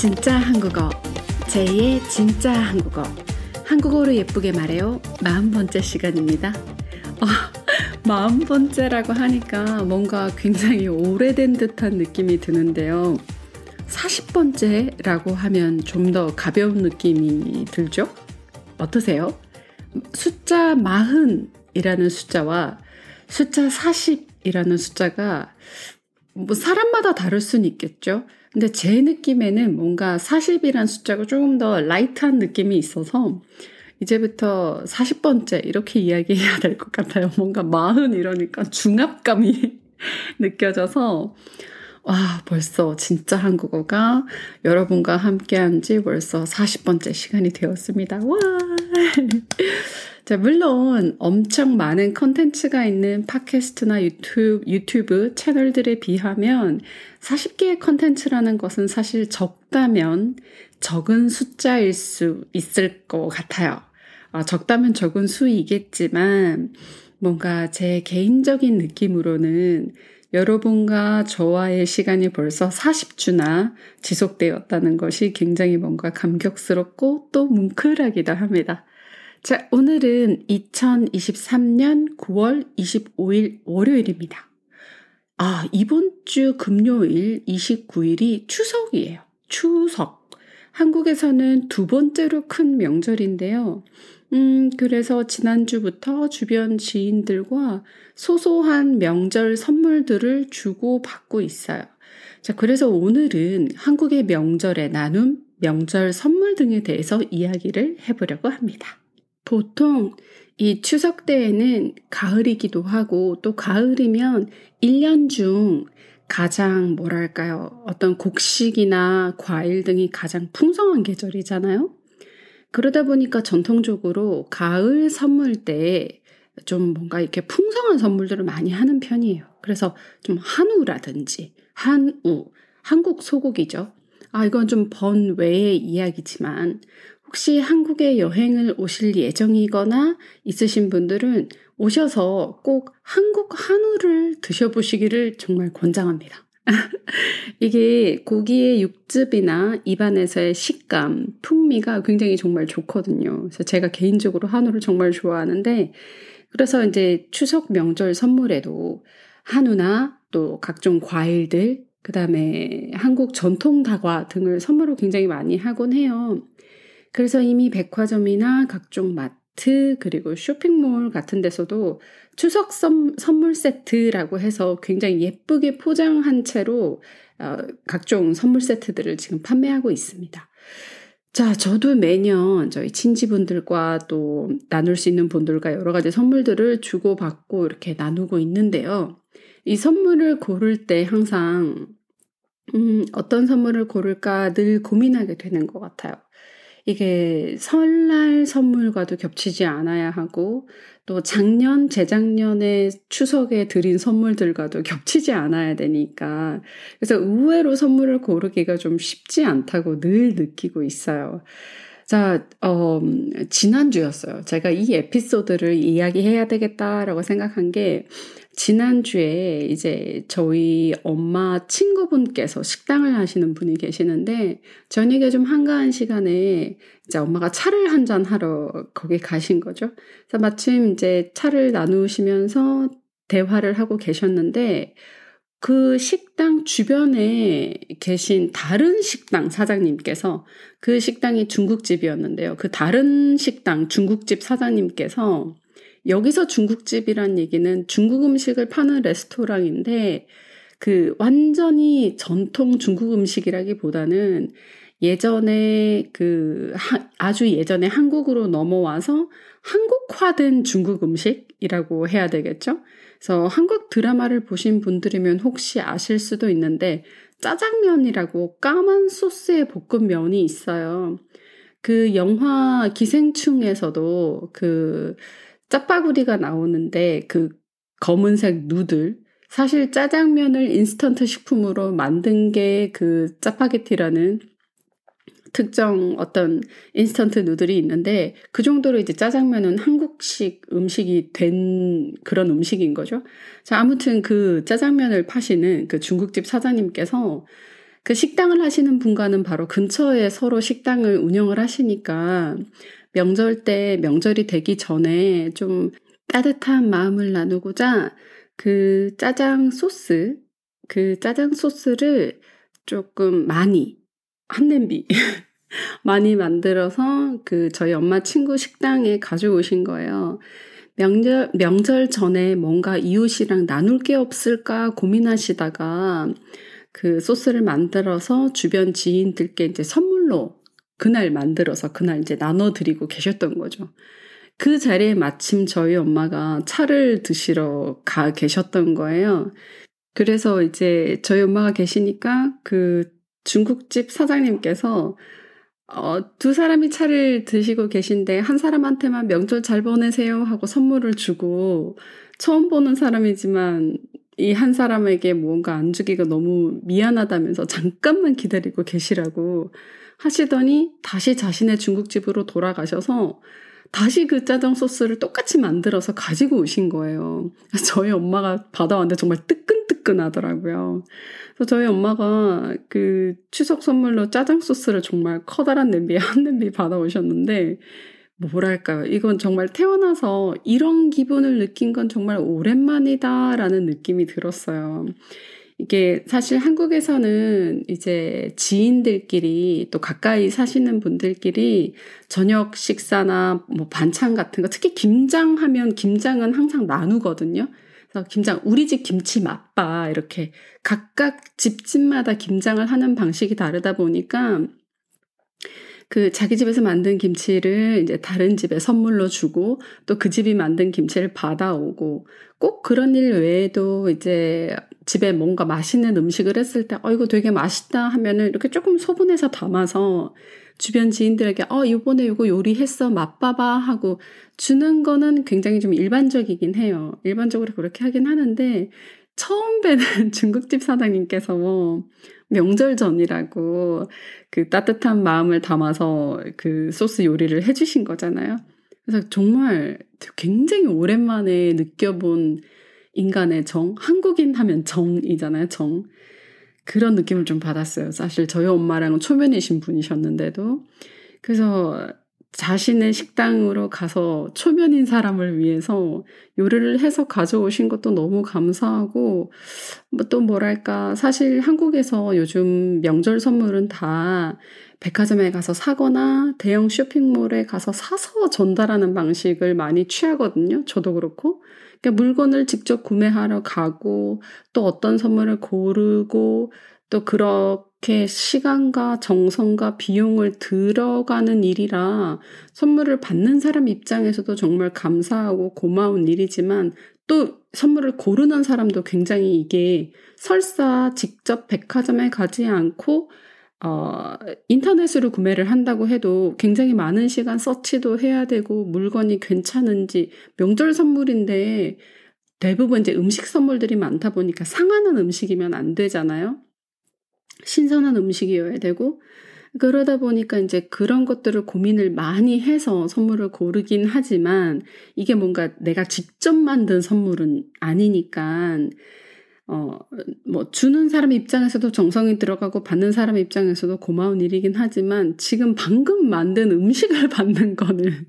진짜 한국어. 제2의 진짜 한국어. 한국어로 예쁘게 말해요. 마흔 번째 시간입니다. 어, 마흔 번째라고 하니까 뭔가 굉장히 오래된 듯한 느낌이 드는데요. 40번째라고 하면 좀 더 가벼운 느낌이 들죠? 어떠세요? 숫자 마흔이라는 숫자와 숫자 40이라는 숫자가 뭐 사람마다 다를 수는 있겠죠. 근데 제 느낌에는 뭔가 40이란 숫자가 조금 더 light한 느낌이 있어서 이제부터 40번째 이렇게 이야기해야 될 것 같아요. 뭔가 마흔 이러니까 중압감이 느껴져서 와, 벌써 진짜 한국어가 여러분과 함께 한 지 벌써 40번째 시간이 되었습니다. 와! 자, 물론 엄청 많은 컨텐츠가 있는 팟캐스트나 유튜브, 유튜브 채널들에 비하면 40개의 컨텐츠라는 것은 사실 적다면 적은 숫자일 수 있을 것 같아요. 아, 적다면 적은 수이겠지만 뭔가 제 개인적인 느낌으로는 여러분과 저와의 시간이 벌써 40주나 지속되었다는 것이 굉장히 뭔가 감격스럽고 또 뭉클하기도 합니다. 자, 오늘은 2023년 9월 25일 월요일입니다. 아, 이번 주 금요일 29일이 추석이에요. 추석. 한국에서는 두 번째로 큰 명절인데요. 음, 그래서 지난주부터 주변 지인들과 소소한 명절 선물들을 주고 받고 있어요. 자, 그래서 오늘은 한국의 명절의 나눔, 명절 선물 등에 대해서 이야기를 해보려고 합니다. 보통 이 추석 때에는 가을이기도 하고 또 가을이면 1년 중 가장 뭐랄까요. 어떤 곡식이나 과일 등이 가장 풍성한 계절이잖아요. 그러다 보니까 전통적으로 가을 선물 때 좀 뭔가 이렇게 풍성한 선물들을 많이 하는 편이에요. 그래서 좀 한우라든지 한우, 한국 소고기죠. 아, 이건 좀 번외의 이야기지만 혹시 한국에 여행을 오실 예정이거나 있으신 분들은 오셔서 꼭 한국 한우를 드셔보시기를 정말 권장합니다. 이게 고기의 육즙이나 입안에서의 식감, 풍미가 굉장히 정말 좋거든요. 그래서 제가 개인적으로 한우를 정말 좋아하는데, 그래서 이제 추석 명절 선물에도 한우나 또 각종 과일들, 그 다음에 한국 전통 다과 등을 선물을 굉장히 많이 하곤 해요. 그래서 이미 백화점이나 각종 마트 그리고 쇼핑몰 같은 데서도 추석 선물 세트라고 해서 굉장히 예쁘게 포장한 채로 어, 각종 선물 세트들을 지금 판매하고 있습니다. 자, 저도 매년 저희 친지분들과 또 나눌 수 있는 분들과 여러 가지 선물들을 주고받고 이렇게 나누고 있는데요. 이 선물을 고를 때 항상, 음, 어떤 선물을 고를까 늘 고민하게 되는 것 같아요. 이게 설날 선물과도 겹치지 않아야 하고 또 작년, 재작년에 추석에 드린 선물들과도 겹치지 않아야 되니까 그래서 의외로 선물을 고르기가 좀 쉽지 않다고 늘 느끼고 있어요. 자, 어, 지난주였어요. 제가 이 에피소드를 이야기해야 되겠다라고 생각한 게 지난주에 이제 저희 엄마 친구분께서 식당을 하시는 분이 계시는데 저녁에 좀 한가한 시간에 이제 엄마가 차를 한잔 하러 거기 가신 거죠. 그래서 마침 이제 차를 나누시면서 대화를 하고 계셨는데 그 식당 주변에 계신 다른 식당 사장님께서 그 식당이 중국집이었는데요. 그 다른 식당 중국집 사장님께서 여기서 중국집이란 얘기는 중국 음식을 파는 레스토랑인데 그 완전히 전통 중국 음식이라기보다는 예전에 그 아주 예전에 한국으로 넘어와서 한국화된 중국 음식이라고 해야 되겠죠? 그래서 한국 드라마를 보신 분들이면 혹시 아실 수도 있는데 짜장면이라고 까만 소스의 볶음면이 있어요. 그 영화 기생충에서도 그 짜파구리가 나오는데 그 검은색 noodle 사실 짜장면을 인스턴트 식품으로 만든 게 그 짜파게티라는 특정 어떤 인스턴트 noodle이 있는데 그 정도로 이제 짜장면은 한국식 음식이 된 그런 음식인 거죠. 자, 아무튼 그 짜장면을 파시는 그 중국집 사장님께서 그 식당을 하시는 분과는 바로 근처에 서로 식당을 운영을 하시니까 명절 때 명절이 되기 전에 좀 따뜻한 마음을 나누고자 그 짜장 소스, 그 짜장 소스를 조금 많이, 한 냄비, 많이 만들어서 그 저희 엄마 친구 식당에 가져오신 거예요. 명절, 명절 전에 뭔가 이웃이랑 나눌 게 없을까 고민하시다가 그 소스를 만들어서 주변 지인들께 이제 선물로 그날 만들어서 그날 이제 나눠드리고 계셨던 거죠. 그 자리에 마침 저희 엄마가 차를 드시러 가 계셨던 거예요. 그래서 이제 저희 엄마가 계시니까 그 중국집 사장님께서 어, 두 사람이 차를 드시고 계신데 한 사람한테만 명절 잘 보내세요 하고 선물을 주고 처음 보는 사람이지만 이 한 사람에게 뭔가 안 주기가 너무 미안하다면서 잠깐만 기다리고 계시라고 하시더니 다시 자신의 중국집으로 돌아가셔서 다시 그 짜장 소스를 똑같이 만들어서 가지고 오신 거예요. 저희 엄마가 받아왔는데 정말 뜨끈뜨끈하더라고요. 그래서 저희 엄마가 그 추석 선물로 짜장 소스를 정말 커다란 냄비에 한 냄비 받아오셨는데 뭐랄까요. 이건 정말 태어나서 이런 기분을 느낀 건 정말 오랜만이다라는 느낌이 들었어요. 이게 사실 한국에서는 이제 지인들끼리 또 가까이 사시는 분들끼리 저녁 식사나 뭐 반찬 같은 거 특히 김장 하면 김장은 항상 나누거든요. 그래서 김장 우리 집 김치 맛봐 이렇게 각각 집집마다 김장을 하는 방식이 다르다 보니까 그 자기 집에서 만든 김치를 이제 다른 집에 선물로 주고 또 그 집이 만든 김치를 받아오고 꼭 그런 일 외에도 이제 집에 뭔가 맛있는 음식을 했을 때, 어, 이거 되게 맛있다 하면은 이렇게 조금 소분해서 담아서 주변 지인들에게, 어, 이번에 이거 요리했어, 맛봐봐 하고 주는 거는 굉장히 좀 일반적이긴 해요. 일반적으로 그렇게 하긴 하는데, 처음 뵈는 중국집 사장님께서 명절 전이라고 그 따뜻한 마음을 담아서 그 소스 요리를 해주신 거잖아요. 그래서 정말 굉장히 오랜만에 느껴본 인간의 정, 한국인 하면 정이잖아요, 정. 그런 느낌을 좀 받았어요. 사실 저희 엄마랑은 초면이신 분이셨는데도. 그래서 자신의 식당으로 가서 초면인 사람을 위해서 요리를 해서 가져오신 것도 너무 감사하고, 뭐또 뭐랄까, 사실 한국에서 요즘 명절 선물은 다 백화점에 가서 사거나 대형 쇼핑몰에 가서 사서 전달하는 방식을 많이 취하거든요. 저도 그렇고. 그러니까 물건을 직접 구매하러 가고 또 어떤 선물을 고르고 또 그렇게 시간과 정성과 비용을 들어가는 일이라 선물을 받는 사람 입장에서도 정말 감사하고 고마운 일이지만 또 선물을 고르는 사람도 굉장히 이게 설사 직접 백화점에 가지 않고 어, 인터넷으로 구매를 한다고 해도 굉장히 많은 시간 서치도 해야 되고 물건이 괜찮은지 명절 선물인데 대부분 이제 음식 선물들이 많다 보니까 상하는 음식이면 안 되잖아요. 신선한 음식이어야 되고 그러다 보니까 이제 그런 것들을 고민을 많이 해서 선물을 고르긴 하지만 이게 뭔가 내가 직접 만든 선물은 아니니까 어, 뭐, 주는 사람 입장에서도 정성이 들어가고 받는 사람 입장에서도 고마운 일이긴 하지만 지금 방금 만든 음식을 받는 거는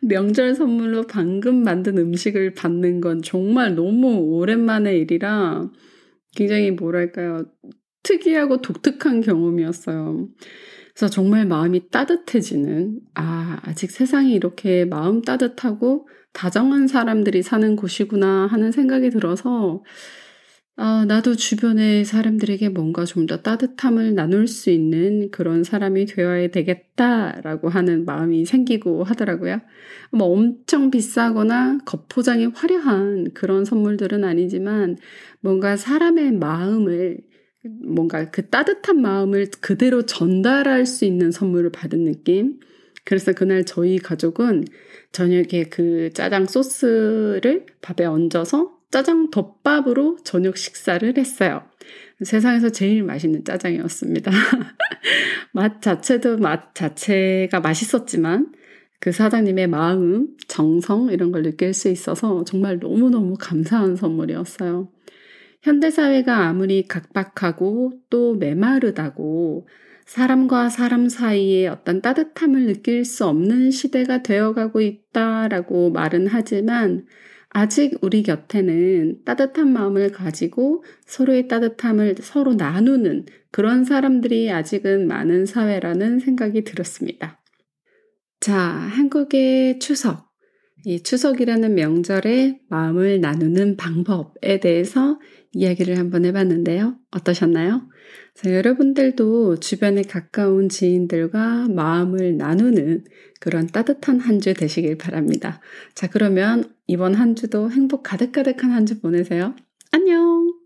명절 선물로 방금 만든 음식을 받는 건 정말 너무 오랜만의 일이라 굉장히 뭐랄까요. 특이하고 독특한 경험이었어요. 그래서 정말 마음이 따뜻해지는, 아, 아직 세상이 이렇게 마음 따뜻하고 다정한 사람들이 사는 곳이구나 하는 생각이 들어서 아, 나도 주변의 사람들에게 뭔가 좀 더 따뜻함을 나눌 수 있는 그런 사람이 되어야 되겠다라고 하는 마음이 생기고 하더라고요. 뭐 엄청 비싸거나 겉포장이 화려한 그런 선물들은 아니지만 뭔가 사람의 마음을 뭔가 그 따뜻한 마음을 그대로 전달할 수 있는 선물을 받은 느낌. 그래서 그날 저희 가족은 저녁에 그 짜장 소스를 밥에 얹어서 짜장 덮밥으로 저녁 식사를 했어요. 세상에서 제일 맛있는 짜장이었습니다. 맛 자체도 맛 자체가 맛있었지만 그 사장님의 마음, 정성 이런 걸 느낄 수 있어서 정말 너무너무 감사한 선물이었어요. 현대사회가 아무리 각박하고 또 메마르다고 사람과 사람 사이에 어떤 따뜻함을 느낄 수 없는 시대가 되어가고 있다라고 말은 하지만 아직 우리 곁에는 따뜻한 마음을 가지고 서로의 따뜻함을 서로 나누는 그런 사람들이 아직은 많은 사회라는 생각이 들었습니다. 자, 한국의 추석. 이 추석이라는 명절에 마음을 나누는 방법에 대해서 이야기를 한번 해봤는데요. 어떠셨나요? 자, 여러분들도 주변에 가까운 지인들과 마음을 나누는 그런 따뜻한 한 주 되시길 바랍니다. 자, 그러면 이번 한 주도 행복 가득가득한 한 주 보내세요. 안녕!